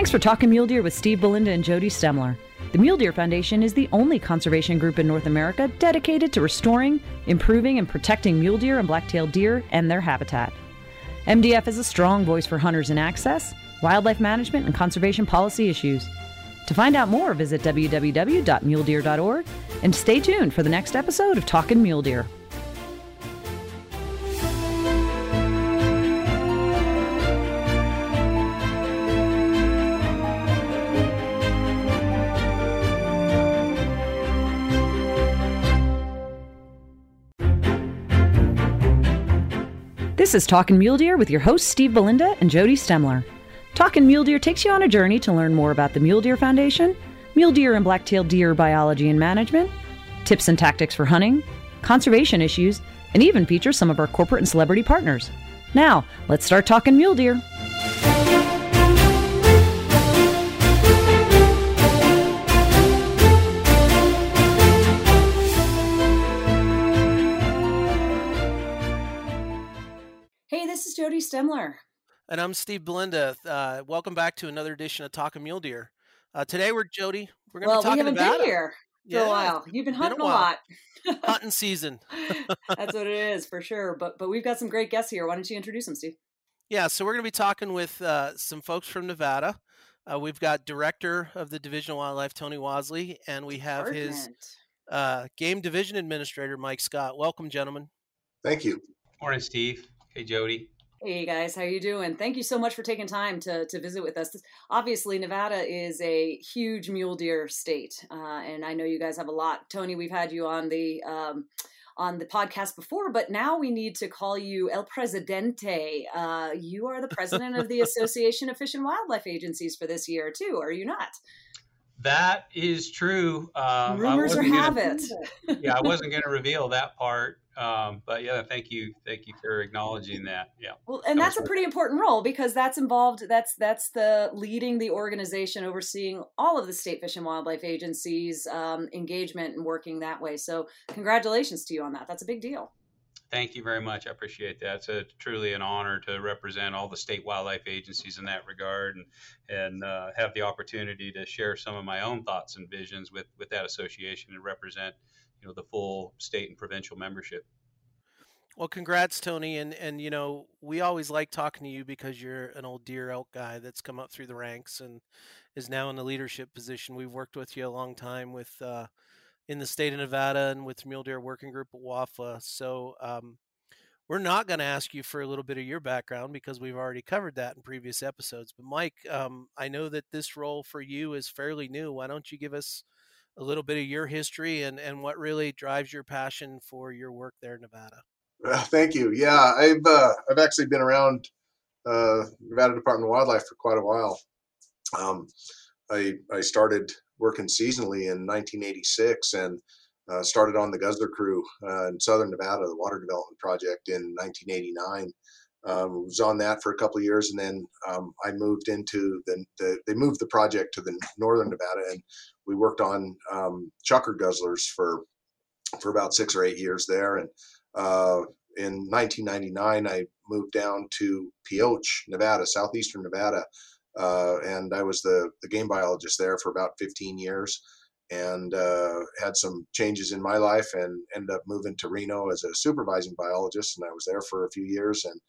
Thanks for talking mule deer with Steve Belinda and Jody Stemler. The Mule Deer Foundation is the only conservation group in North America dedicated to restoring, improving, and protecting mule deer and black-tailed deer and their habitat. MDF is a strong voice for hunters in access, wildlife management, and conservation policy issues. To find out more, visit www.muledeer.org and stay tuned for the next episode of Talkin' Mule Deer. This is Talkin' Mule Deer with your hosts Steve Belinda and Jody Stemler. Talkin' Mule Deer takes you on a journey to learn more about the Mule Deer Foundation, mule deer and black-tailed deer biology and management, tips and tactics for hunting, conservation issues, and even features some of our corporate and celebrity partners. Now, let's start talking mule deer. Jody Stemler. And I'm Steve Belinda. Uh, welcome back to another edition of Talking Mule Deer. Uh, today we're Jody. We're going to Well, be talking we haven't about been here for Yeah, a while. You've been been a hunting a, while. lot. hunting season. That's what it is for sure. But but we've got some great guests here. Why don't you introduce them, Steve? Yeah, so we're going to be talking with uh, some folks from Nevada. Uh, we've got Director of the Division of Wildlife, Tony Wasley, and we have his uh, Game Division Administrator, Mike Scott. Welcome, gentlemen. Thank you. Morning, Steve. Hey, Jody. Hey guys, how you doing? Thank you so much for taking time to, to visit with us. This- obviously, Nevada is a huge mule deer state, uh, and I know you guys have a lot. Tony, we've had you on the um, on the podcast before, but now we need to call you El Presidente. Uh, you are the president of the Association of Fish and Wildlife Agencies for this year, too. Are you not? That is true. Um, Rumors have it. yeah, I wasn't going to reveal that part, um, but yeah, thank you, thank you for acknowledging that. Yeah, Well, and That that's a pretty important role because that's involved. That's that's the leading the organization, overseeing all of the state fish and wildlife agencies' um, engagement and working that way. So, congratulations to you on that. That's a big deal. thank you very much. I appreciate that. It's a, truly an honor to represent all the state wildlife agencies in that regard, and and uh, have the opportunity to share some of my own thoughts and visions with with that association and represent, you know, the full state and provincial membership. Well, congrats, Tony. And, and you know, we always like talking to you because you're an old deer elk guy that's come up through the ranks and is now in a leadership position. We've worked with you a long time with uh, in the state of Nevada and with Mule Deer Working Group at WAFWA. So um, we're not going to ask you for a little bit of your background because we've already covered that in previous episodes. But Mike, um, I know that this role for you is fairly new. Why don't you give us a little bit of your history and, and what really drives your passion for your work there in Nevada? Uh, thank you. Yeah, I've uh, I've actually been around uh, Nevada Department of Wildlife for quite a while. Um, I I started working seasonally in 1986 and uh, started on the Guzzler crew uh, in Southern Nevada, the Water Development Project in 1989. Um, was on that for a couple of years, and then um, I moved into the, the. They moved the project to the Northern Nevada, and we worked on um, chukar guzzlers for for about six or eight years there, and uh, in 1999, I moved down to Pioche, Nevada, southeastern Nevada, uh, and I was the, the game biologist there for about 15 years and uh, had some changes in my life and ended up moving to Reno as a supervising biologist. And I was there for a few years and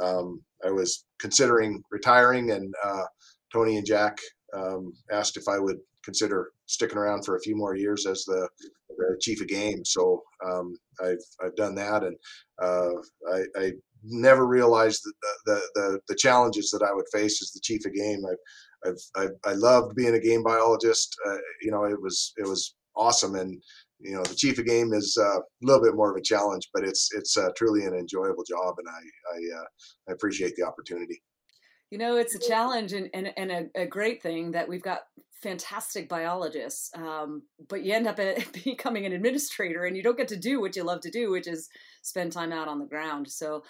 um, I was considering retiring, and uh, Tony and Jack um, asked if I would consider sticking around for a few more years as the, the chief of game. So um, I've I've done that, and uh, I, I never realized the, the the the challenges that I would face as the chief of game. I I've, I've I loved being a game biologist. Uh, you know, it was it was awesome, and you know the chief of game is uh, a little bit more of a challenge, but it's it's uh, truly an enjoyable job, and I I, uh, I appreciate the opportunity. You know, it's a challenge and, and, and a, a great thing that we've got fantastic biologists, um, but you end up at becoming an administrator and you don't get to do what you love to do, which is spend time out on the ground. So,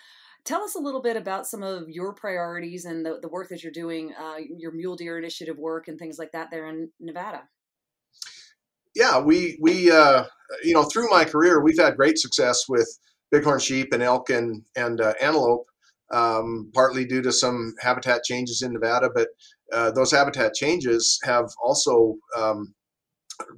tell us a little bit about some of your priorities and the, the work that you're doing, uh, your mule deer initiative work and things like that there in Nevada. Yeah, we we uh, you know through my career we've had great success with bighorn sheep and elk and and uh, antelope. um, partly due to some habitat changes in Nevada. But uh, those habitat changes have also um,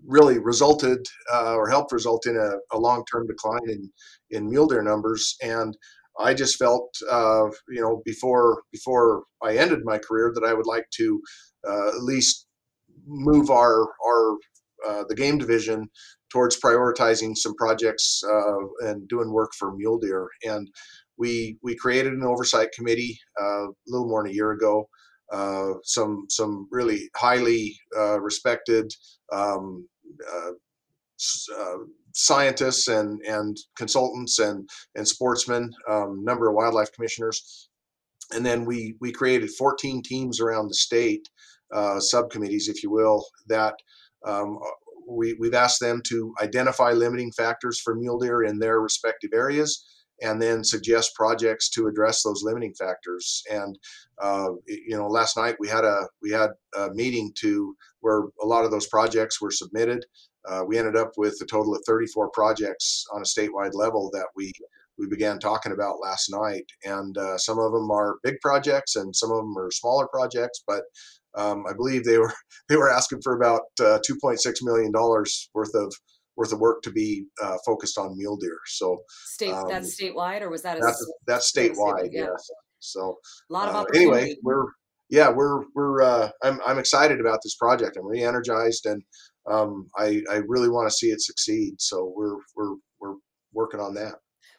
really resulted uh, or helped result in a, a long-term decline in in mule deer numbers. And I just felt, uh, you know, before before I ended my career, that I would like to uh, at least move our our uh, the game division towards prioritizing some projects and doing work for mule deer. And we we created an oversight committee a little more than a year ago. Uh, some some really highly uh, respected um, uh, uh, scientists and and consultants and and sportsmen, um, number of wildlife commissioners, and then we we created 14 teams around the state, uh, subcommittees, if you will, that um, we, we've asked them to identify limiting factors for mule deer in their respective areas and then suggest projects to address those limiting factors. And uh, you know, last night we had a we had a meeting to where a lot of those projects were submitted. Uh, we ended up with a total of 34 projects on a statewide level that we we began talking about last night. And uh, some of them are big projects, and some of them are smaller projects. But um, I believe they were they were asking for about uh, 2.6 million dollars worth of worth of work to be uh, focused on mule deer. So state um, that's statewide, or was that that's, that's statewide? Yeah. Yes. So a lot of uh, anyway, we're yeah we're we're uh, I'm I'm excited about this project. I'm re-energized and um, I I really want to see it succeed. So we're we're we're working on that.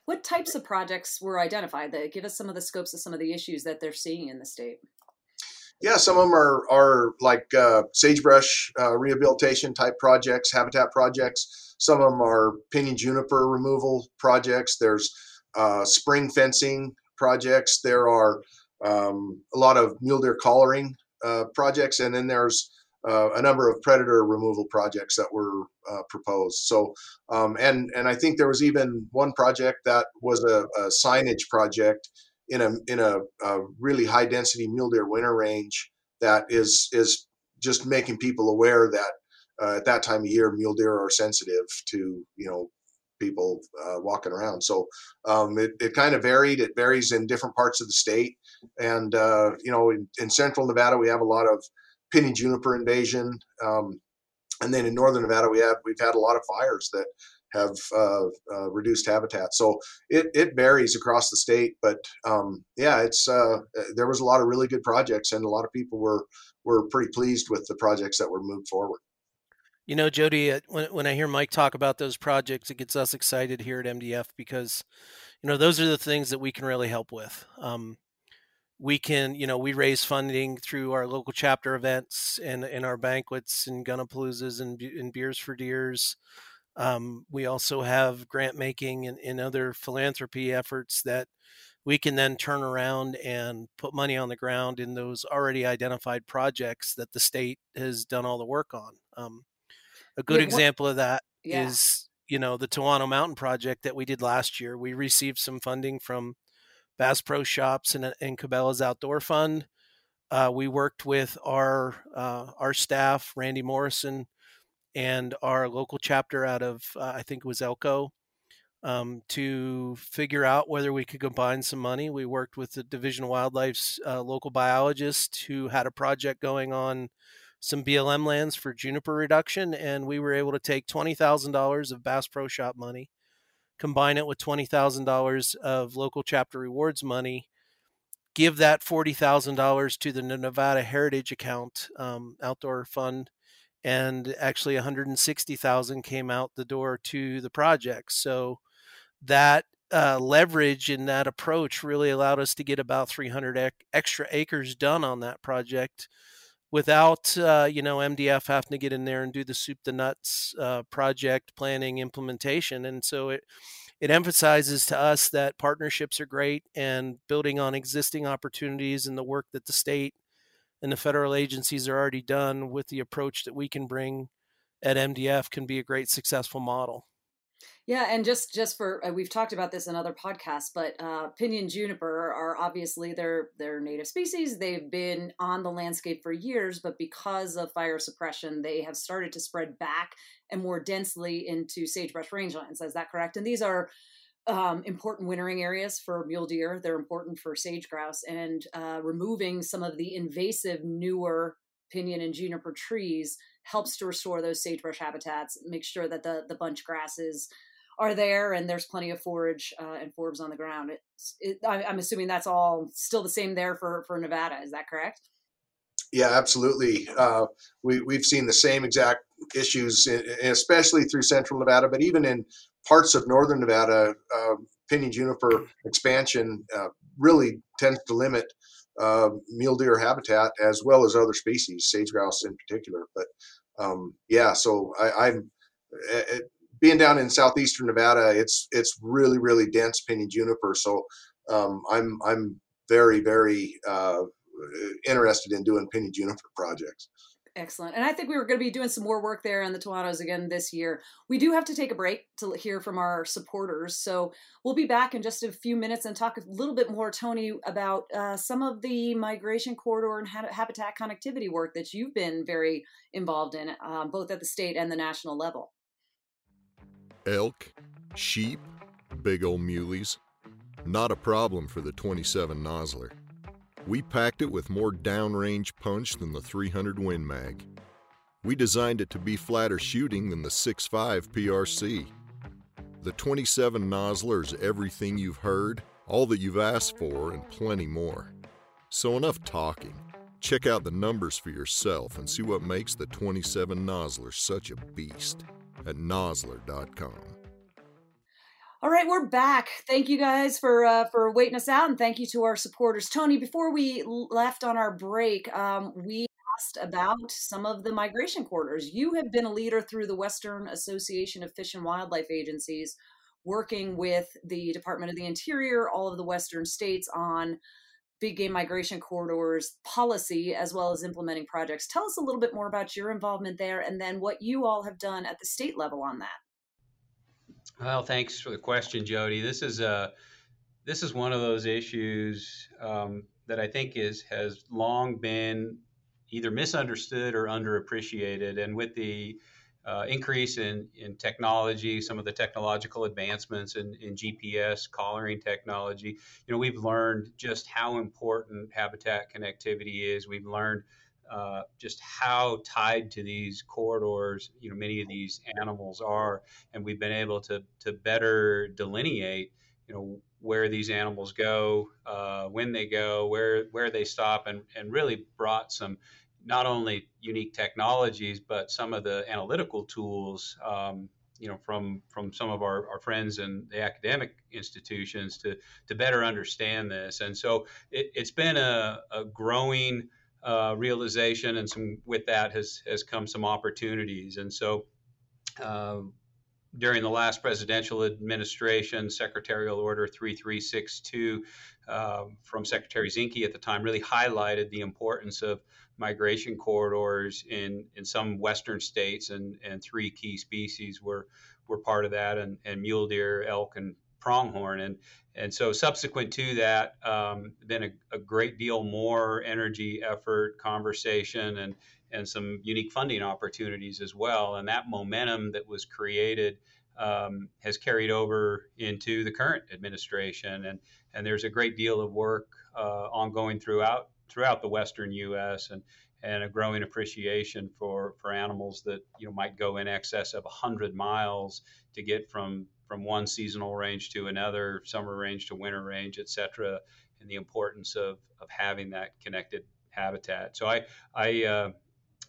What types of projects were identified? That give us some of the scopes of some of the issues that they're seeing in the state. Yeah, some of them are are like uh, sagebrush uh, rehabilitation type projects, habitat projects. Some of them are pinyon juniper removal projects. There's uh, spring fencing projects. There are um, a lot of mule deer collaring uh, projects, and then there's uh, a number of predator removal projects that were uh, proposed. So, um, and and I think there was even one project that was a, a signage project in a in a, a really high density mule deer winter range that is is just making people aware that uh, at that time of year mule deer are sensitive to you know people uh, walking around. So um, it, it kind of varied. It varies in different parts of the state. And uh, you know in, in, central nevada we have a lot of pinyon juniper invasion. Um, and then in northern nevada we have we've had a lot of fires that have uh, uh, reduced habitat. So it, it varies across the state, but um, yeah, it's uh, there was a lot of really good projects, and a lot of people were were pretty pleased with the projects that were moved forward. You know, Jody, uh, when when I hear Mike talk about those projects, it gets us excited here at MDF because you know those are the things that we can really help with. Um, we can, you know, we raise funding through our local chapter events and, and our banquets and Gunapaloozas and, and beers for deers. Um, we also have grant making and, and other philanthropy efforts that we can then turn around and put money on the ground in those already identified projects that the state has done all the work on. Um, a good yeah, example of that yeah. is, you know, the Toano Mountain project that we did last year. We received some funding from Bass Pro Shops and, and Cabela's Outdoor Fund. Uh, we worked with our uh, our staff, Randy Morrison, and our local chapter out of uh, I think it was Elko um, to figure out whether we could combine some money. We worked with the Division of Wildlife's uh, local biologist who had a project going on some BLM lands for juniper reduction, and we were able to take twenty thousand dollars of Bass Pro Shop money, combine it with twenty thousand dollars of local chapter rewards money. Give that forty thousand dollars to the Nevada Heritage Account um, Outdoor Fund, and actually 160,000 came out the door to the project. So that uh, leverage in that approach really allowed us to get about 300 ec- extra acres done on that project without uh, you know MDF having to get in there and do the soup to nuts uh, project planning implementation. And so it it emphasizes to us that partnerships are great and building on existing opportunities and the work that the state and the federal agencies are already done with the approach that we can bring at MDF can be a great successful model. Yeah, and just just for uh, we've talked about this in other podcasts, but uh, pinyon juniper are obviously they're they're native species. They've been on the landscape for years, but because of fire suppression, they have started to spread back and more densely into sagebrush rangelands. Is that correct? And these are um, important wintering areas for mule deer. They're important for sage grouse, and uh, removing some of the invasive newer pinyon and juniper trees helps to restore those sagebrush habitats. Make sure that the the bunch grasses are there and there's plenty of forage uh, and forbs on the ground. It, I'm assuming that's all still the same there for for Nevada. Is that correct? Yeah, absolutely. Uh, we we've seen the same exact issues, especially through Central Nevada, but even in parts of northern Nevada, uh, pinyon juniper expansion uh, really tends to limit uh, mule deer habitat as well as other species, sage grouse in particular. But um, yeah, so I, am being down in southeastern Nevada. It's it's really really dense pinyon juniper. So um, I'm I'm very very uh, interested in doing pinyon juniper projects. Excellent. And I think we were going to be doing some more work there in the Toanos again this year. We do have to take a break to hear from our supporters. So we'll be back in just a few minutes and talk a little bit more, Tony, about uh, some of the migration corridor and habitat connectivity work that you've been very involved in, um, both at the state and the national level. Elk, sheep, big old muleys. Not a problem for the 27 Nosler. We packed it with more downrange punch than the 300 Win Mag. We designed it to be flatter shooting than the 6.5 PRC. The 27 Nosler is everything you've heard, all that you've asked for, and plenty more. So enough talking. Check out the numbers for yourself and see what makes the 27 Nosler such a beast at nosler.com. All right, we're back. Thank you guys for uh, for waiting us out, and thank you to our supporters. Tony, before we left on our break, um, we asked about some of the migration corridors. You have been a leader through the Western Association of Fish and Wildlife Agencies, working with the Department of the Interior, all of the Western states on big game migration corridors policy as well as implementing projects. Tell us a little bit more about your involvement there, and then what you all have done at the state level on that. Well, thanks for the question, Jody. This is a uh, this is one of those issues um, that I think is has long been either misunderstood or underappreciated. And with the uh, increase in, in technology, some of the technological advancements in, in GPS collaring technology, you know, we've learned just how important habitat connectivity is. We've learned uh, just how tied to these corridors, you know, many of these animals are, and we've been able to to better delineate, you know, where these animals go, uh, when they go, where where they stop, and and really brought some not only unique technologies but some of the analytical tools. Um, you know, from from some of our, our friends in the academic institutions to to better understand this, and so it, has been a, a growing uh, realization, and some with that has has come some opportunities. And so, uh, during the last presidential administration, Secretarial Order 3362 uh, from Secretary Zinke at the time really highlighted the importance of migration corridors in, in some western states, and, and three key species were were part of that, and, and mule deer, elk, and pronghorn. And and so subsequent to that, um, been a, a, great deal more energy, effort, conversation, and and some unique funding opportunities as well. And that momentum that was created um, has carried over into the current administration. And and there's a great deal of work uh, ongoing throughout throughout the Western U.S. and and a growing appreciation for for animals that you know might go in excess of 100 miles to get from from one seasonal range to another, summer range to winter range, et cetera, and the importance of, of having that connected habitat. So I, I, uh,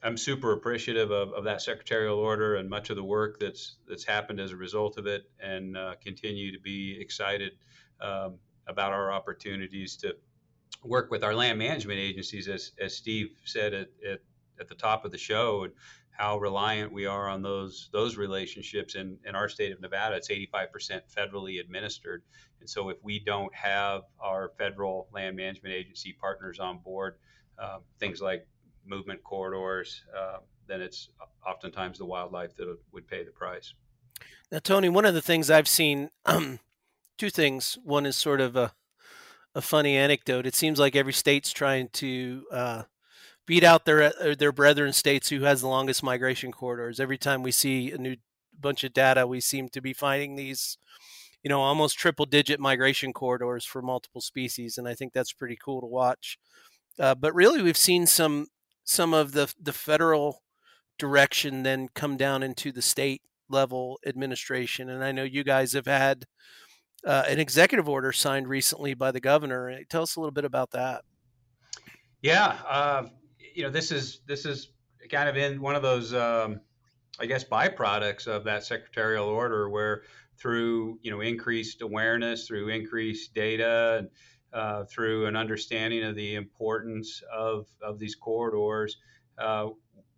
I'm super appreciative of, of that secretarial order and much of the work that's that's happened as a result of it, and uh, continue to be excited um, about our opportunities to work with our land management agencies, as, as Steve said at, at, at the top of the show, and how reliant we are on those those relationships. In in our state of Nevada, it's 85% federally administered, and so if we don't have our federal land management agency partners on board, uh, things like movement corridors, uh, then it's oftentimes the wildlife that would pay the price. Now, Tony, one of the things I've seen, um, two things. One is sort of a a funny anecdote. It seems like every state's trying to uh, beat out their uh, their brethren states who has the longest migration corridors. Every time we see a new bunch of data, we seem to be finding these you know, almost triple digit migration corridors for multiple species. And I think that's pretty cool to watch. Uh, but really, we've seen some some of the the federal direction then come down into the state level administration. And I know you guys have had uh, an executive order signed recently by the governor. Tell us a little bit about that. Yeah, uh, you know, this is this is kind of in one of those, um, I guess, byproducts of that secretarial order, where through you know increased awareness, through increased data, and uh, through an understanding of the importance of of these corridors, uh,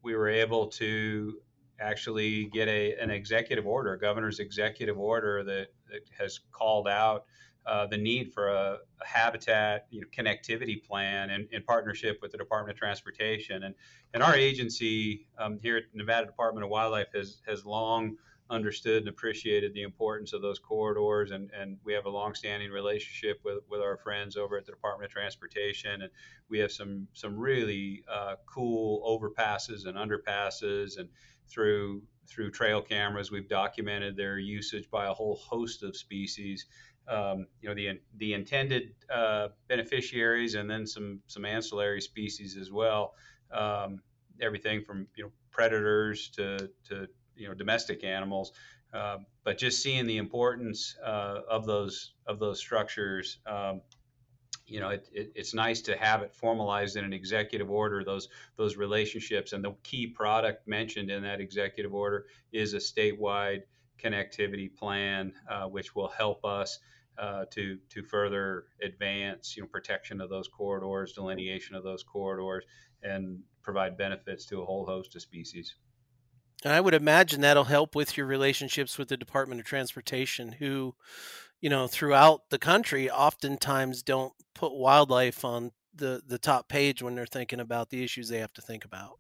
we were able to actually get a an executive order, a governor's executive order that, that has called out uh, the need for a, a habitat you know, connectivity plan in, in, partnership with the Department of Transportation. And, and our agency um, here at Nevada Department of Wildlife has, has long understood and appreciated the importance of those corridors. And, and we have a longstanding relationship with, with our friends over at the Department of Transportation. And we have some, some really uh, cool overpasses and underpasses. And through through trail cameras, we've documented their usage by a whole host of species um, you know the the intended uh, beneficiaries and then some some ancillary species as well. Um, everything from you know predators to to you know domestic animals. Uh, but just seeing the importance uh, of those of those structures, um, you know, it, it, it's nice to have it formalized in an executive order. Those those relationships and the key product mentioned in that executive order is a statewide connectivity plan, uh, which will help us uh, to to further advance you know protection of those corridors, delineation of those corridors, and provide benefits to a whole host of species. And I would imagine that'll help with your relationships with the Department of Transportation, who, you know, throughout the country, oftentimes don't put wildlife on the the top page when they're thinking about the issues they have to think about.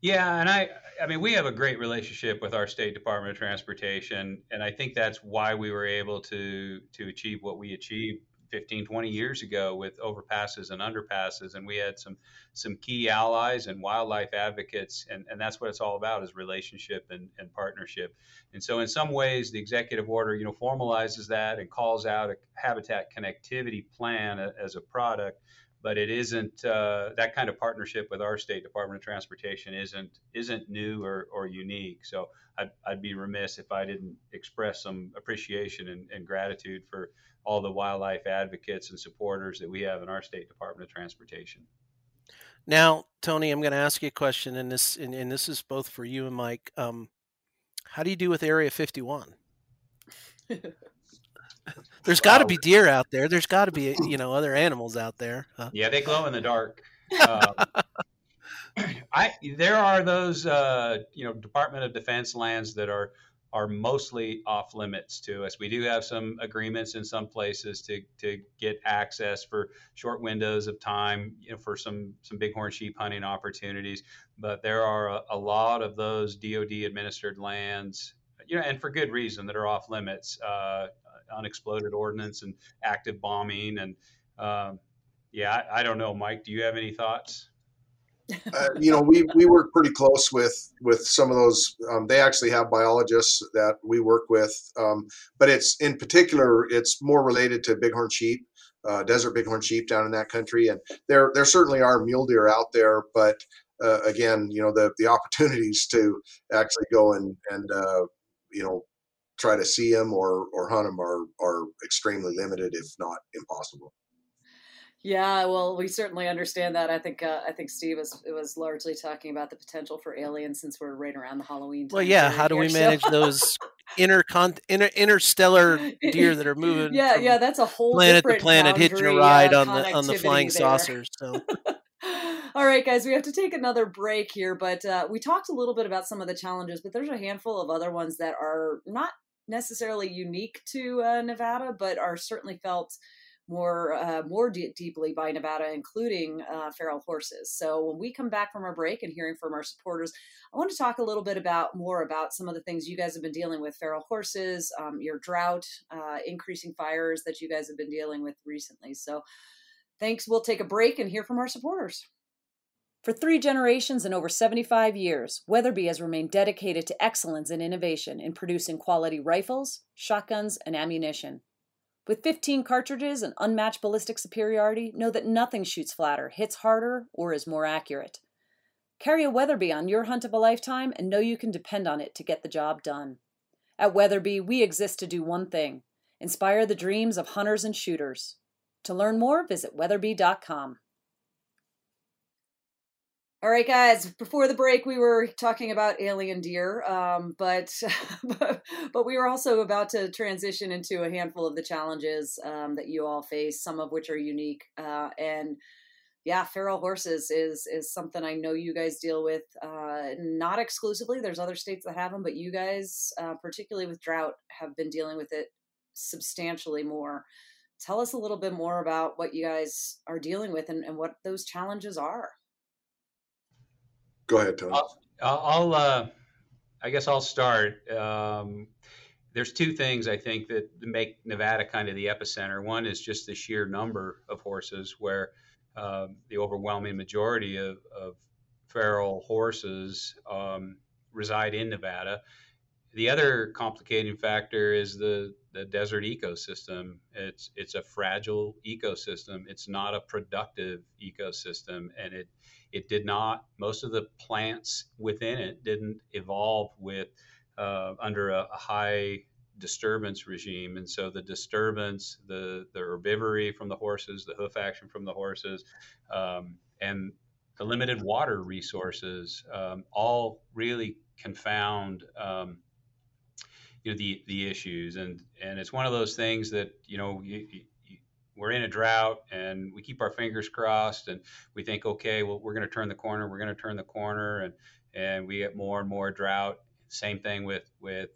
Yeah, and I I mean we have a great relationship with our state department of transportation and I think that's why we were able to to achieve what we achieved 15 20 years ago with overpasses and underpasses and we had some some key allies and wildlife advocates and, and that's what it's all about is relationship and, and partnership. And so in some ways the executive order you know formalizes that and calls out a habitat connectivity plan as a product but it isn't uh, that kind of partnership with our state Department of Transportation isn't isn't new or, or unique. So I'd, I'd be remiss if I didn't express some appreciation and, and gratitude for all the wildlife advocates and supporters that we have in our state Department of Transportation. Now, Tony, I'm going to ask you a question, and this and, and this is both for you and Mike. Um, how do you do with Area 51? There's got to be deer out there. There's got to be you know other animals out there. Huh? Yeah, they glow in the dark. Uh, I there are those uh, you know Department of Defense lands that are are mostly off limits to us. We do have some agreements in some places to to get access for short windows of time, you know, for some some bighorn sheep hunting opportunities. But there are a, a lot of those DoD administered lands, you know, and for good reason that are off limits. Uh, unexploded ordnance and active bombing. And um, yeah, I, I, don't know, Mike. Do you have any thoughts? uh, you know, we we work pretty close with with some of those. Um, they actually have biologists that we work with, um, but it's in particular, it's more related to bighorn sheep. Uh, desert bighorn sheep down in that country, and there there certainly are mule deer out there, but uh, again, you know the the opportunities to actually go and and uh, you know try to see them or or hunt them are are extremely limited, if not impossible. Yeah, well, we certainly understand that. I think uh, I think Steve was was largely talking about the potential for aliens since we're right around the Halloween. well, yeah. How do we manage those intercon inter, interstellar deer that are moving? yeah, yeah. That's a whole planet to planet, hitching a ride uh, on the on the flying there. saucers. So. All right, guys, we have to take another break here, but uh, we talked a little bit about some of the challenges, but there's a handful of other ones that are not necessarily unique to uh, Nevada, but are certainly felt more uh, more d- deeply by Nevada, including uh, feral horses. So when we come back from our break and hearing from our supporters, I want to talk a little bit about more about some of the things you guys have been dealing with: feral horses, um, your drought, uh, increasing fires that you guys have been dealing with recently. So thanks. We'll take a break and hear from our supporters. For three generations and over 75 years, Weatherby has remained dedicated to excellence and innovation in producing quality rifles, shotguns, and ammunition. With 15 cartridges and unmatched ballistic superiority, know that nothing shoots flatter, hits harder, or is more accurate. Carry a Weatherby on your hunt of a lifetime and know you can depend on it to get the job done. At Weatherby, we exist to do one thing inspire the dreams of hunters and shooters. To learn more, visit weatherby.com. All right, guys. Before the break, we were talking about alien deer, um, but, but, we were also about to transition into a handful of the challenges um, that you all face, some of which are unique. Uh, and yeah, feral horses is is something I know you guys deal with. Uh, not exclusively. There's other states that have them, but you guys, uh, particularly with drought, have been dealing with it substantially more. Tell us a little bit more about what you guys are dealing with and, and what those challenges are. Go ahead, Tony. I'll, I'll uh, I guess I'll start. Um, there's two things I think that make Nevada kind of the epicenter. One is just the sheer number of horses, where um, the overwhelming majority of, of feral horses um, reside in Nevada. The other complicating factor is the, the desert ecosystem. It's it's a fragile ecosystem. It's not a productive ecosystem, and it it did not. Most of the plants within it didn't evolve with uh, under a, a, high disturbance regime, and so the disturbance, the the herbivory from the horses, the hoof action from the horses, um, and the limited water resources, um, all really confound. Um, you know the the issues and and it's one of those things that you know you, we're in a drought and we keep our fingers crossed and we think, okay, well, we're going to turn the corner. We're going to turn the corner and, and we get more and more drought. Same thing with, with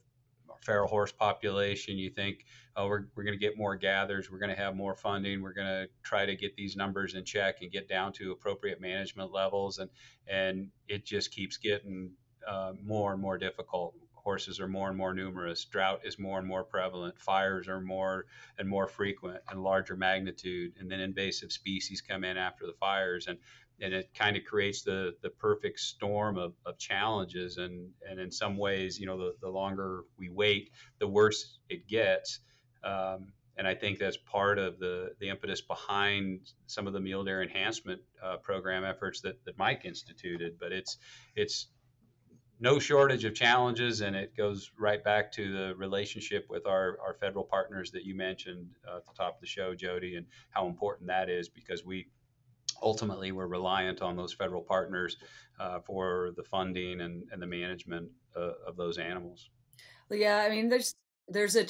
feral horse population. You think, oh, we're, we're going to get more gathers. We're going to have more funding. We're going to try to get these numbers in check and get down to appropriate management levels. And, and it just keeps getting uh, more and more difficult horses are more and more numerous, drought is more and more prevalent, fires are more and more frequent and larger magnitude, and then invasive species come in after the fires, and and it kind of creates the the perfect storm of, of challenges, and and in some ways, you know, the, the longer we wait, the worse it gets. Um, and I think that's part of the the impetus behind some of the mule deer enhancement uh, program efforts that, that Mike instituted. But it's it's no shortage of challenges, and it goes right back to the relationship with our, our federal partners that you mentioned uh, at the top of the show, Jody, and how important that is because we ultimately we're reliant on those federal partners uh, for the funding and, and the management uh, of those animals. Yeah, I mean, there's there's a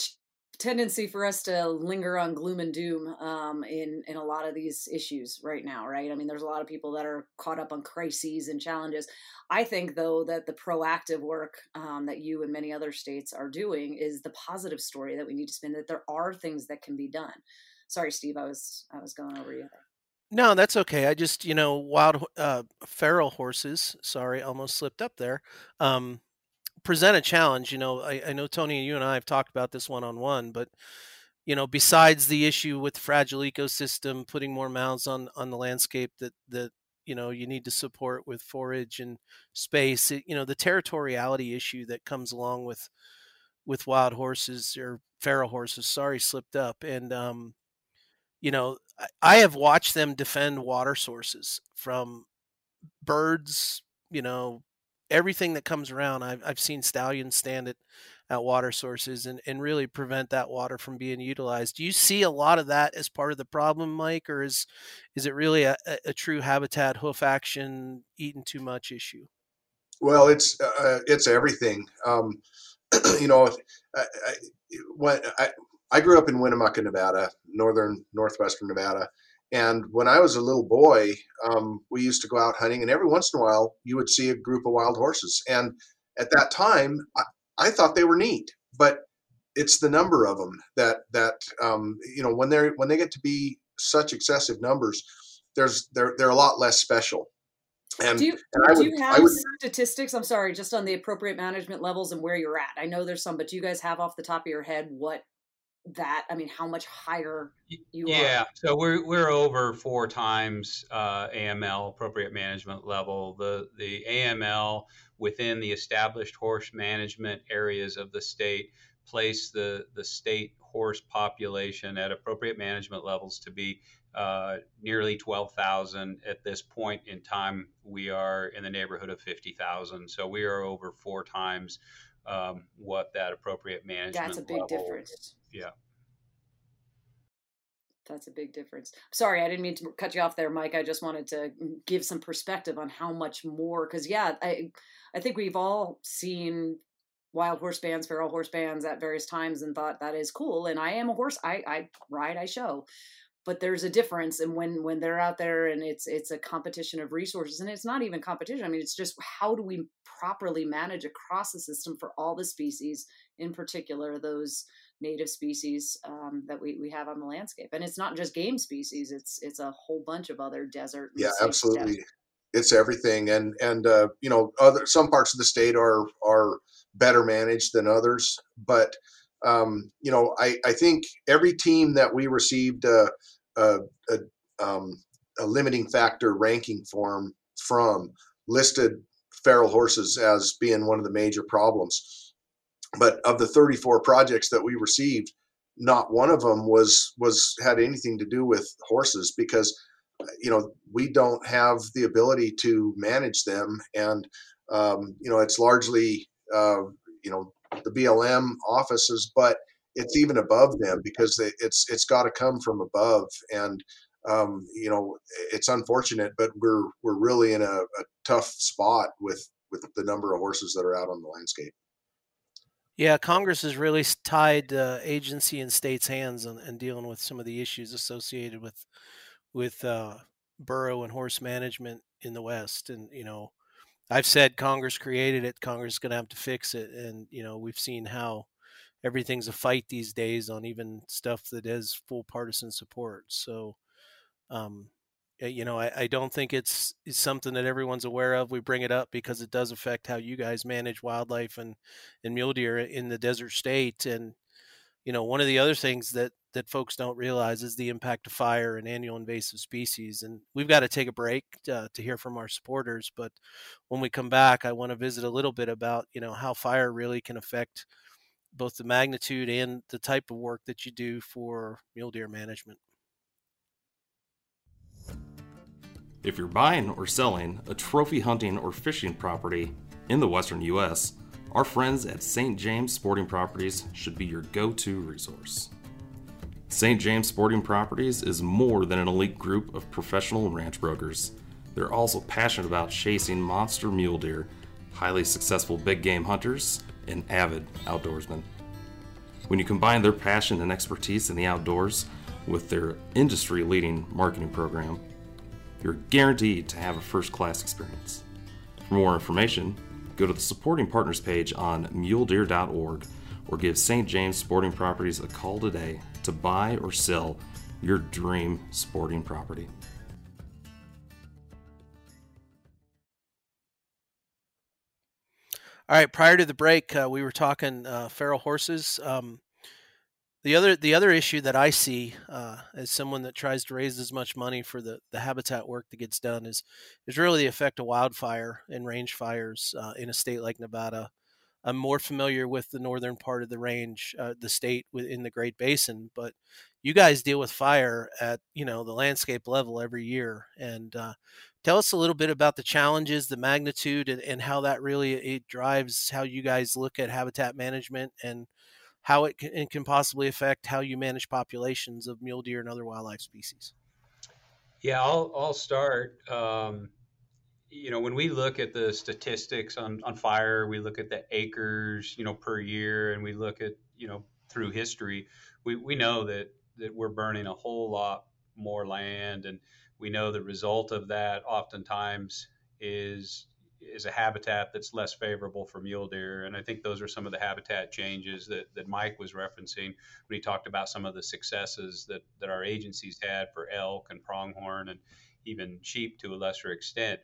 tendency for us to linger on gloom and doom um, in in a lot of these issues right now, right? I mean, there's a lot of people that are caught up on crises and challenges. I think, though, that the proactive work um, that you and many other states are doing is the positive story that we need to spin. That there are things that can be done. Sorry, Steve, I was I was going over you. No, that's okay. I just, you know, wild uh, feral horses. Sorry, almost slipped up there. Um, present a challenge. You know, I, I know Tony, you and I have talked about this one on one, but you know, besides the issue with fragile ecosystem, putting more mouths on on the landscape that that you know you need to support with forage and space, it, you know, the territoriality issue that comes along with with wild horses or feral horses. Sorry, slipped up, and um, you know, I, I have watched them defend water sources from birds, you know, everything that comes around. I've, I've seen stallions stand at, at water sources and, and really prevent that water from being utilized. Do you see a lot of that as part of the problem, Mike, or is is it really a, a true habitat hoof action eating too much issue? Well, it's uh, it's everything. Um, you know, I, I, when I, I grew up in Winnemucca, Nevada, northern northwestern Nevada, and when I was a little boy, um, we used to go out hunting, and every once in a while, you would see a group of wild horses. And at that time, I, I thought they were neat, but it's the number of them that that um, you know when they're when they get to be such excessive numbers, there's they're they're a lot less special. And, do you, and do would, you have would, statistics? I'm sorry, just on the appropriate management levels and where you're at. I know there's some, but do you guys have off the top of your head what that? I mean, how much higher you yeah, are? So we're we're over four times uh, AML appropriate management level. The the AML within the established horse management areas of the state place the the state horse population at appropriate management levels to be uh, nearly 12,000. At this point in time, we are in the neighborhood of 50,000. So we are over four times um, what that appropriate management. That's a big difference. Yeah. That's a big difference. Sorry, I didn't mean to cut you off there, Mike. I just wanted to give some perspective on how much more. Because yeah, I I think we've all seen wild horse bands, feral horse bands at various times, and thought that is cool. And I am a horse. I I ride. I show but there's a difference and when when they're out there and it's it's a competition of resources and it's not even competition i mean it's just how do we properly manage across the system for all the species in particular those native species um, that we, we have on the landscape and it's not just game species it's it's a whole bunch of other desert yeah absolutely desert. it's everything and and uh, you know other some parts of the state are are better managed than others but um, you know, I, I think every team that we received a, a, a, um, a limiting factor ranking form from listed feral horses as being one of the major problems. But of the 34 projects that we received, not one of them was was had anything to do with horses because you know we don't have the ability to manage them and um, you know it's largely uh, you know the BLM offices, but it's even above them because it's it's got to come from above. And um, you know, it's unfortunate, but we're we're really in a, a tough spot with with the number of horses that are out on the landscape. Yeah, Congress has really tied uh, agency and states' hands and in, in, dealing with some of the issues associated with with uh, burro and horse management in the West. And you know, I've said Congress created it. Congress is going to have to fix it. And you know, we've seen how everything's a fight these days on even stuff that has full partisan support. So, um, you know, I, I don't think it's, it's, something that everyone's aware of. We bring it up because it does affect how you guys manage wildlife and and mule deer in the desert state. And you know, one of the other things that that folks don't realize is the impact of fire and annual invasive species. And we've got to take a break uh, to hear from our supporters. But when we come back, I want to visit a little bit about you know how fire really can affect both the magnitude and the type of work that you do for mule deer management. If you're buying or selling a trophy hunting or fishing property in the western U.S., our friends at St. James Sporting Properties should be your go to resource. St. James Sporting Properties is more than an elite group of professional ranch brokers. They're also passionate about chasing monster mule deer, highly successful big game hunters, and avid outdoorsmen. When you combine their passion and expertise in the outdoors with their industry leading marketing program, you're guaranteed to have a first class experience. For more information, go to the supporting partners page on muledeer.org or give St. James Sporting Properties a call today to buy or sell your dream sporting property. All right. Prior to the break, uh, we were talking uh, feral horses. Um, the other the other issue that I see uh, as someone that tries to raise as much money for the, the habitat work that gets done is is really the effect of wildfire and range fires uh, in a state like Nevada. I'm more familiar with the northern part of the range, uh, the state within the Great Basin, but you guys deal with fire at you know the landscape level every year. And uh, tell us a little bit about the challenges, the magnitude, and, and how that really it drives how you guys look at habitat management and how it can, it can possibly affect how you manage populations of mule deer and other wildlife species. Yeah, I'll I'll start. Um, you know, when we look at the statistics on, on fire, we look at the acres, you know, per year, and we look at, you know, through history, we, we know that, that we're burning a whole lot more land. And we know the result of that oftentimes is is a habitat that's less favorable for mule deer. And I think those are some of the habitat changes that, that Mike was referencing when he talked about some of the successes that, that our agencies had for elk and pronghorn and even sheep to a lesser extent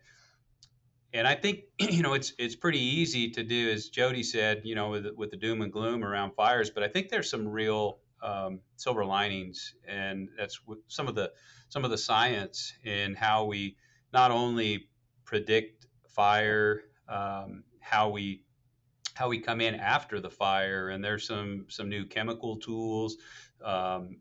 and I think you know it's it's pretty easy to do, as Jody said, you know, with with the doom and gloom around fires. But I think there's some real um, silver linings, and that's some of the some of the science in how we not only predict fire, um, how we how we come in after the fire, and there's some some new chemical tools um,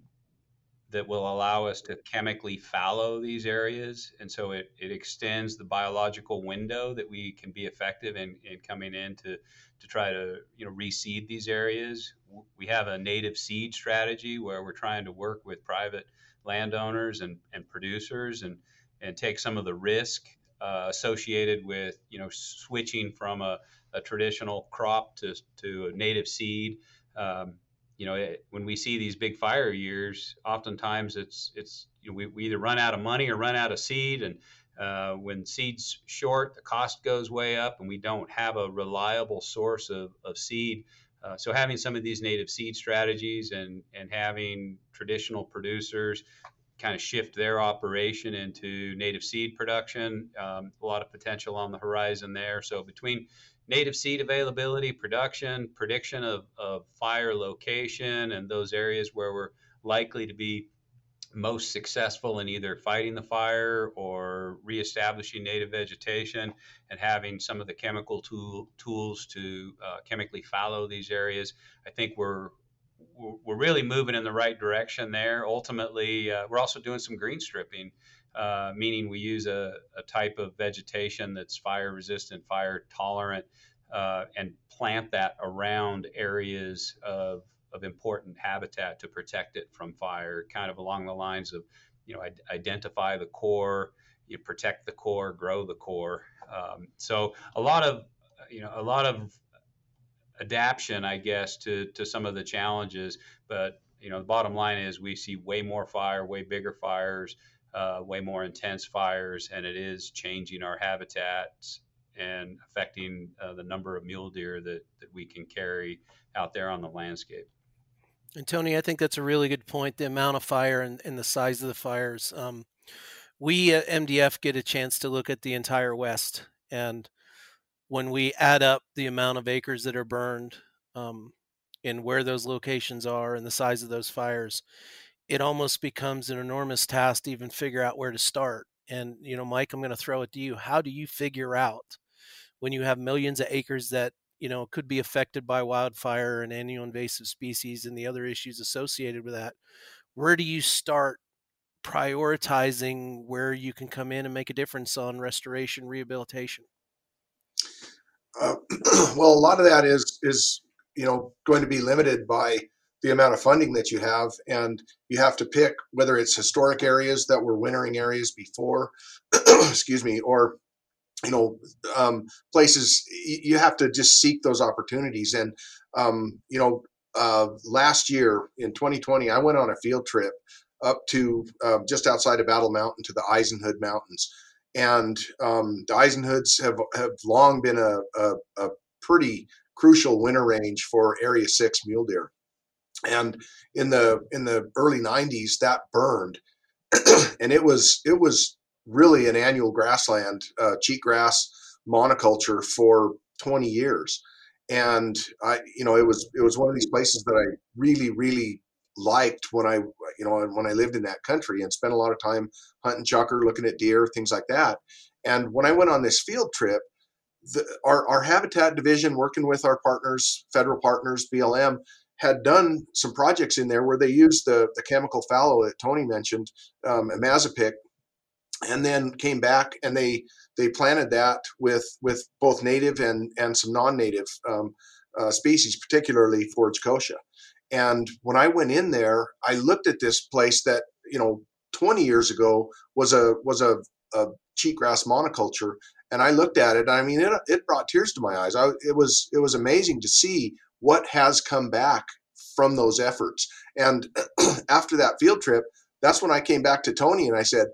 that will allow us to chemically fallow these areas, and so it, it extends the biological window that we can be effective in, in coming in to to try to you know reseed these areas. We have a native seed strategy where we're trying to work with private landowners and, and producers and and take some of the risk uh, associated with you know switching from a, a traditional crop to, to a native seed. Um, you know, it, when we see these big fire years, oftentimes it's it's you know, we, we either run out of money or run out of seed, and uh, when seed's short, the cost goes way up, and we don't have a reliable source of, of seed. Uh, so having some of these native seed strategies and and having traditional producers kind of shift their operation into native seed production. Um, a lot of potential on the horizon there. So between native seed availability, production, prediction of, of fire location, and those areas where we're likely to be most successful in either fighting the fire or reestablishing native vegetation and having some of the chemical tool, tools to uh, chemically fallow these areas. I think we're we're really moving in the right direction there. Ultimately, uh, we're also doing some green stripping, uh, meaning we use a, a, type of vegetation that's fire resistant, fire tolerant, uh, and plant that around areas of, of important habitat to protect it from fire, kind of along the lines of, you know, identify the core, you protect the core, grow the core. Um, so a lot of, you know, a lot of adaptation, I guess, to to some of the challenges. But you know, the bottom line is we see way more fire, way bigger fires, uh, way more intense fires, and it is changing our habitats and affecting uh, the number of mule deer that, that we can carry out there on the landscape. And Tony, I think that's a really good point. The amount of fire and, and the size of the fires. Um, we at MDF get a chance to look at the entire West, and when we add up the amount of acres that are burned um, and where those locations are and the size of those fires, it almost becomes an enormous task to even figure out where to start. And, you know, Mike, I'm going to throw it to you. How do you figure out when you have millions of acres that, you know, could be affected by wildfire and annual invasive species and the other issues associated with that? Where do you start prioritizing where you can come in and make a difference on restoration rehabilitation? Well, a lot of that is is you know going to be limited by the amount of funding that you have, and you have to pick whether it's historic areas that were wintering areas before, excuse me, or you know um, places you have to just seek those opportunities. And um, you know, uh, last year in 2020, I went on a field trip up to uh, just outside of Battle Mountain to the Eisenhood Mountains and um, the Eisenhoods have have long been a, a, a, pretty crucial winter range for Area Six mule deer. And in the in the early '90s, that burned, and it was it was really an annual grassland, uh, cheatgrass monoculture for 20 years. And I, you know, it was it was one of these places that I really, really liked when I, you know, when I lived in that country and spent a lot of time hunting chukar, looking at deer, things like that. And when I went on this field trip, the, our, our habitat division, working with our partners, federal partners, BLM, had done some projects in there where they used the, the chemical fallow that Tony mentioned, um, imazapic, and then came back and they they planted that with with both native and and some non-native um, uh, species, particularly forage kochia. And when I went in there, I looked at this place that you know 20 years ago was a was a, a cheatgrass monoculture, and I looked at it. I mean, it it brought tears to my eyes. I, it was it was amazing to see what has come back from those efforts. And after that field trip, that's when I came back to Tony and I said,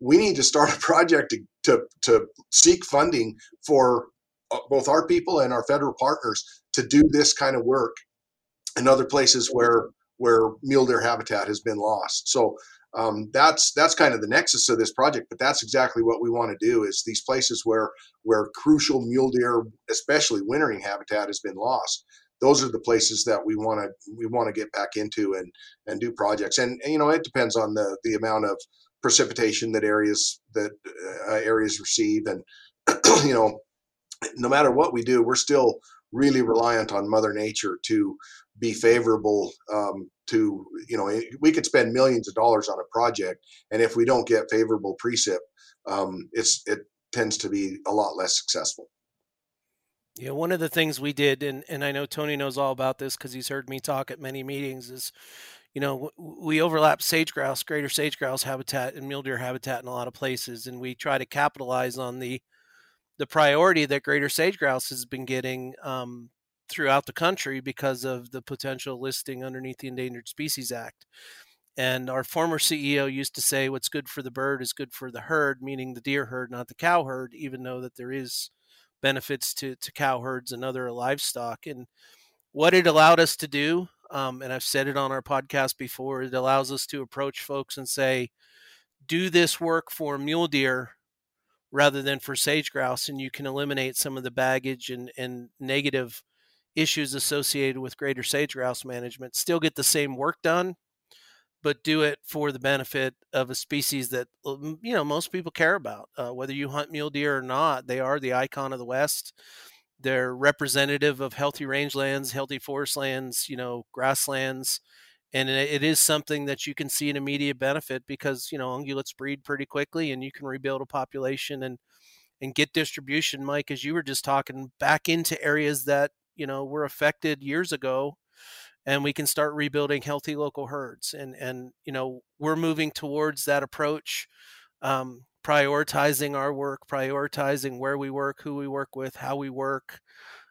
we need to start a project to to, to seek funding for uh, both our people and our federal partners to do this kind of work and other places where where mule deer habitat has been lost. So um, that's that's kind of the nexus of this project. But that's exactly what we want to do is these places where where crucial mule deer, especially wintering habitat, has been lost. those are the places that we want to we want to get back into and and do projects. And, and, you know, it depends on the the amount of precipitation that areas that uh, areas receive, and you know, no matter what we do, we're still really reliant on Mother Nature to be favorable um, to you know we could spend millions of dollars on a project and if we don't get favorable precip um, it's it tends to be a lot less successful. Yeah one of the things we did and, and i know tony knows all about this because he's heard me talk at many meetings is you know we overlap sage grouse greater sage grouse habitat and mule deer habitat in a lot of places and we try to capitalize on the the priority that greater sage grouse has been getting um, throughout the country because of the potential listing underneath the Endangered Species Act. And our former CEO used to say, "What's good for the bird is good for the herd," meaning the deer herd, not the cow herd. Even though that there is benefits to to cow herds and other livestock, and what it allowed us to do, um, and I've said it on our podcast before, it allows us to approach folks and say, "Do this work for mule deer." rather than for sage grouse and you can eliminate some of the baggage and, and negative issues associated with greater sage grouse management, still get the same work done, but do it for the benefit of a species that you know most people care about. Uh, whether you hunt mule deer or not, they are the icon of the West. They're representative of healthy rangelands, healthy forest lands, you know, grasslands, and it is something that you can see an immediate benefit because you know ungulates breed pretty quickly, and you can rebuild a population and and get distribution, Mike, as you were just talking, back into areas that you know were affected years ago and we can start rebuilding healthy local herds and and you know we're moving towards that approach um, prioritizing our work prioritizing where we work who we work with how we work.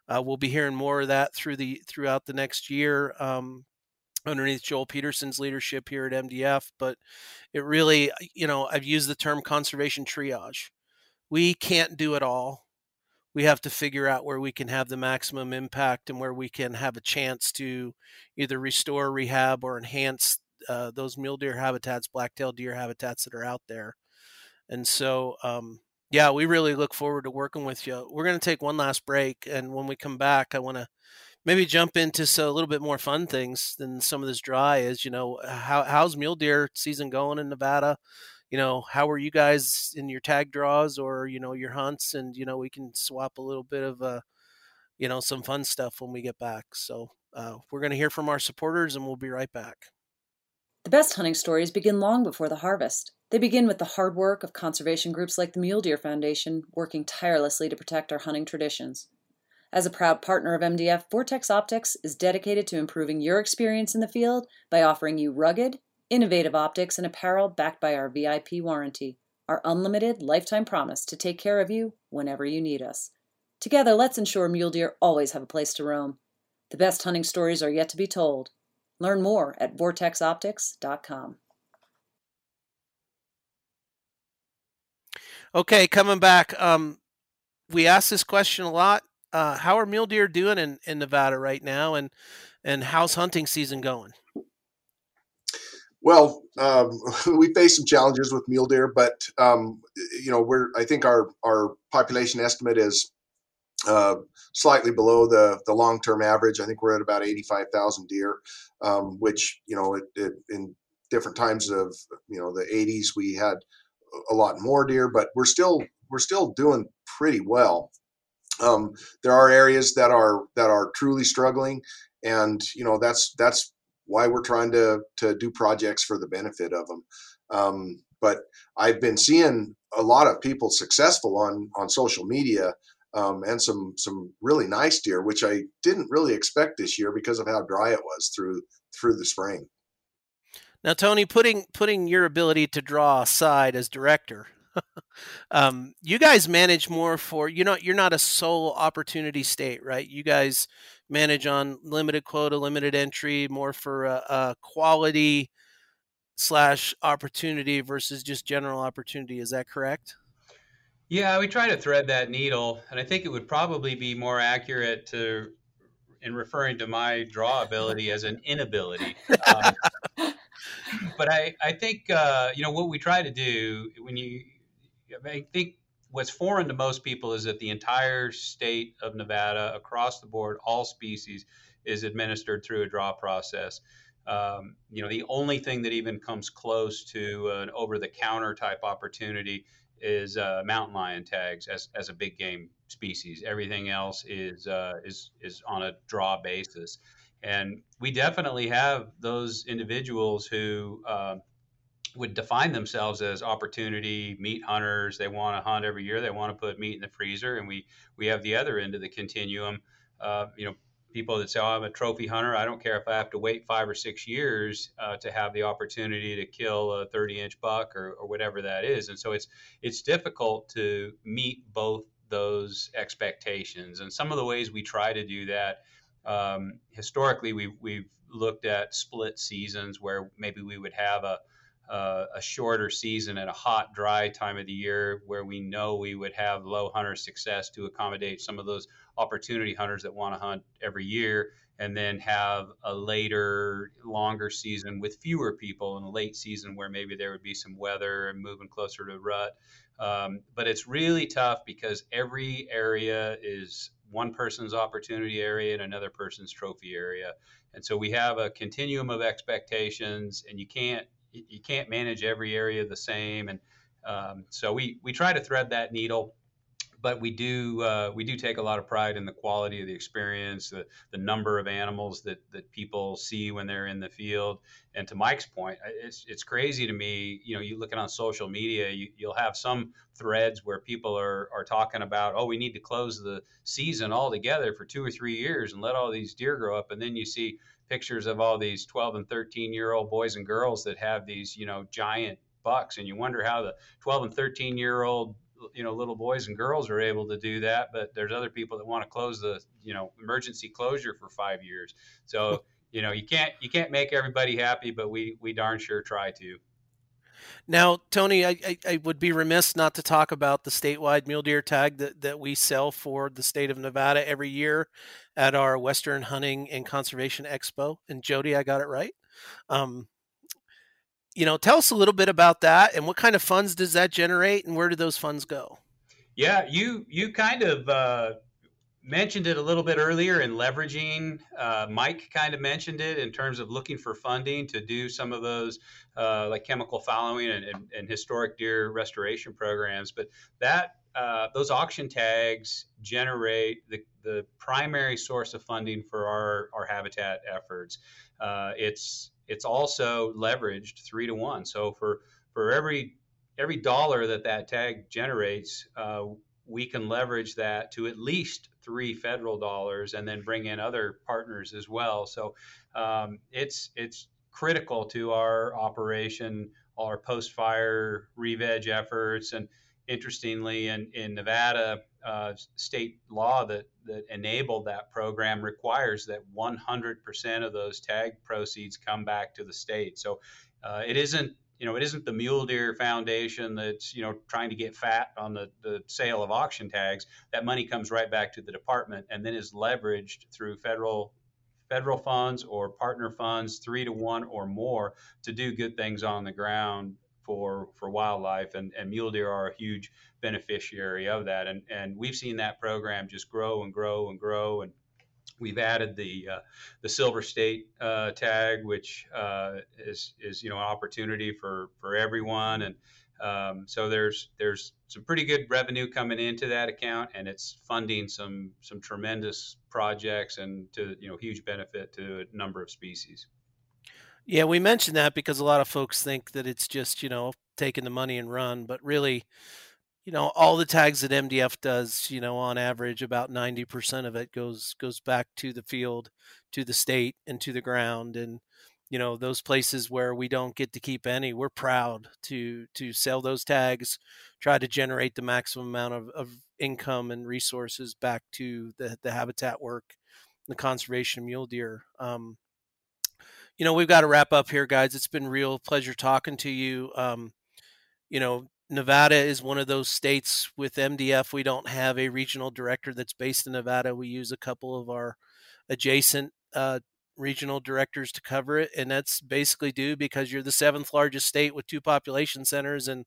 Uh, we'll be hearing more of that through the throughout the next year um, underneath joel peterson's leadership here at mdf but it really you know i've used the term conservation triage. We can't do it all we have to figure out where we can have the maximum impact and where we can have a chance to either restore, rehab, or enhance uh, those mule deer habitats, black-tailed deer habitats that are out there. And so, um, yeah, we really look forward to working with you. We're going to take one last break, and when we come back, I want to maybe jump into so a little bit more fun things than some of this dry. Is you know how how's mule deer season going in Nevada? You know, how are you guys in your tag draws or, you know, your hunts? And, you know, we can swap a little bit of, uh, you know, some fun stuff when we get back. So uh, we're going to hear from our supporters and we'll be right back. The best hunting stories begin long before the harvest. They begin with the hard work of conservation groups like the Mule Deer Foundation, working tirelessly to protect our hunting traditions. As a proud partner of MDF, Vortex Optics is dedicated to improving your experience in the field by offering you rugged, innovative optics and apparel backed by our VIP warranty, our unlimited lifetime promise to take care of you whenever you need us. Together, let's ensure mule deer always have a place to roam. The best hunting stories are yet to be told. Learn more at vortexoptics.com. Okay, coming back. Um, we ask this question a lot. Uh, how are mule deer doing in, in Nevada right now, and and how's hunting season going? Well, um, we face some challenges with mule deer, but um, you know, we're I think our our population estimate is uh, slightly below the the long term average. I think we're at about eighty five thousand deer, um, which you know, it, it, in different times of you know the eighties we had a lot more deer, but we're still we're still doing pretty well. Um, there are areas that are that are truly struggling, and you know that's that's why we're trying to to do projects for the benefit of them. Um, but I've been seeing a lot of people successful on on social media um, and some some really nice deer, which I didn't really expect this year because of how dry it was through through the spring. Now, Tony, putting putting your ability to draw aside as director, um, you guys manage more for you know you're not a sole opportunity state, right? You guys manage on limited quota, limited entry, more for a, quality slash opportunity versus just general opportunity. Is that correct? Yeah, we try to thread that needle, and I think it would probably be more accurate to in referring to my draw ability as an inability. Um, but I, I think uh, you know what we try to do when you, I think what's foreign to most people is that the entire state of Nevada, across the board, all species, is administered through a draw process. Um, you know, the only thing that even comes close to an over-the-counter type opportunity is uh, mountain lion tags as, as a big game species. Everything else is uh, is is on a draw basis, and we definitely have those individuals who. Uh, would define themselves as opportunity meat hunters. They want to hunt every year. They want to put meat in the freezer, and we we have the other end of the continuum. Uh, you know, people that say, oh, I'm a trophy hunter. I don't care if I have to wait five or six years uh, to have the opportunity to kill a 30 inch buck or, or whatever that is. And so it's it's difficult to meet both those expectations. And some of the ways we try to do that, um, historically, we've, we've looked at split seasons where maybe we would have a uh, a shorter season at a hot, dry time of the year where we know we would have low hunter success to accommodate some of those opportunity hunters that want to hunt every year, and then have a later, longer season with fewer people in a late season where maybe there would be some weather and moving closer to rut. Um, but it's really tough because every area is one person's opportunity area and another person's trophy area. And so we have a continuum of expectations, and you can't you can't manage every area the same. And um, so we we try to thread that needle but we do uh, we do take a lot of pride in the quality of the experience, the, the number of animals that, that people see when they're in the field. And to Mike's point, it's it's crazy to me. You know, you looking on social media, you, you'll have some threads where people are are talking about, oh, we need to close the season altogether for two or three years and let all these deer grow up, and then you see pictures of all these 12 and 13 year old boys and girls that have these you know giant bucks and you wonder how the 12 and 13 year old you know little boys and girls are able to do that but there's other people that want to close the you know emergency closure for five years. So you know you can't you can't make everybody happy but we we darn sure try to now, Tony, I, I, I, would be remiss not to talk about the statewide mule deer tag that, that we sell for the state of Nevada every year at our Western Hunting and Conservation Expo. And Jody, I got it right. Um, you know, tell us a little bit about that and what kind of funds does that generate and where do those funds go? Yeah, you you kind of uh, mentioned it a little bit earlier in leveraging. Uh, Mike kind of mentioned it in terms of looking for funding to do some of those uh, like chemical fallowing and, and, and, historic deer restoration programs. But that uh, those auction tags generate the, the primary source of funding for our, our habitat efforts. Uh, it's it's also leveraged three to one. So for for every every dollar that that tag generates, uh, we can leverage that to at least three federal dollars, and then bring in other partners as well. So um, it's it's critical to our operation, our post fire re-veg efforts, and interestingly, in, in Nevada, uh, state law that, that enabled that program requires that 100% of those tag proceeds come back to the state. So uh, it isn't you know, it isn't the Mule Deer Foundation that's, you know, trying to get fat on the, the sale of auction tags. That money comes right back to the department and then is leveraged through federal federal funds or partner funds, three to one or more, to do good things on the ground for for wildlife and, and mule deer are a huge beneficiary of that and and we've seen that program just grow and grow and grow and we've added the uh, the silver state uh, tag which uh, is is you know an opportunity for for everyone. And um, so there's there's some pretty good revenue coming into that account and it's funding some some tremendous projects and to you know huge benefit to a number of species. Yeah, we mentioned that because a lot of folks think that it's just, you know, taking the money and run, but really, you know, all the tags that MDF does, you know, on average about 90% of it goes goes back to the field, to the state and to the ground and you know, those places where we don't get to keep any, we're proud to to sell those tags, try to generate the maximum amount of, of income and resources back to the the habitat work, the conservation mule deer. Um, you know, we've got to wrap up here, guys. It's been real pleasure talking to you. Um, you know, Nevada is one of those states with MDF. We don't have a regional director that's based in Nevada. We use a couple of our adjacent uh, regional directors to cover it, and that's basically due because you're the seventh largest state with two population centers and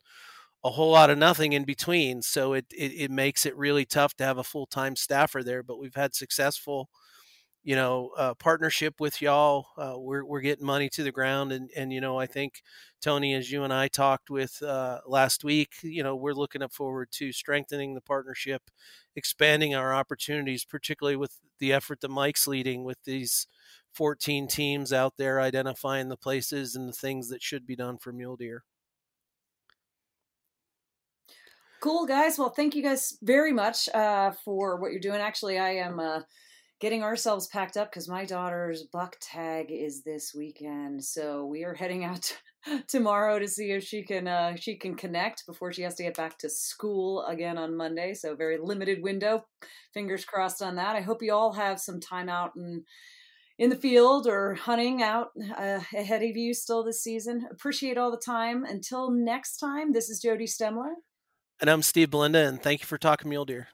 a whole lot of nothing in between. So it it, it makes it really tough to have a full time staffer there. But we've had successful you know, uh, partnership with y'all. Uh, we're we're getting money to the ground, and and you know, I think Tony, as you and I talked with uh, last week, you know, we're looking forward to strengthening the partnership, expanding our opportunities, particularly with the effort that Mike's leading with these 14 teams out there identifying the places and the things that should be done for mule deer. Cool, guys. Well, thank you guys very much uh, for what you're doing. Actually, I am uh, getting ourselves packed up because my daughter's buck tag is this weekend. So we are heading out tomorrow to see if she can uh, she can connect before she has to get back to school again on Monday. So very limited window. Fingers crossed on that. I hope you all have some time out and in the field or hunting out uh, ahead of you still this season. Appreciate all the time. Until next time, this is Jody Stemler. And I'm Steve Belinda, and thank you for talking mule deer.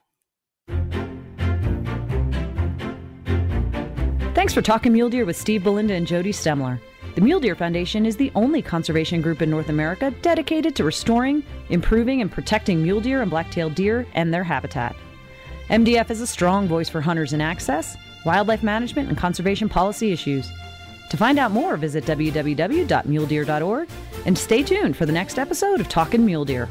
Thanks for talking mule deer with Steve Belinda and Jody Stemler. The Mule Deer Foundation is the only conservation group in North America dedicated to restoring, improving, and protecting mule deer and black-tailed deer and their habitat. MDF is a strong voice for hunters in access, wildlife management, and conservation policy issues. To find out more, visit www.muledeer.org and stay tuned for the next episode of Talking Mule Deer.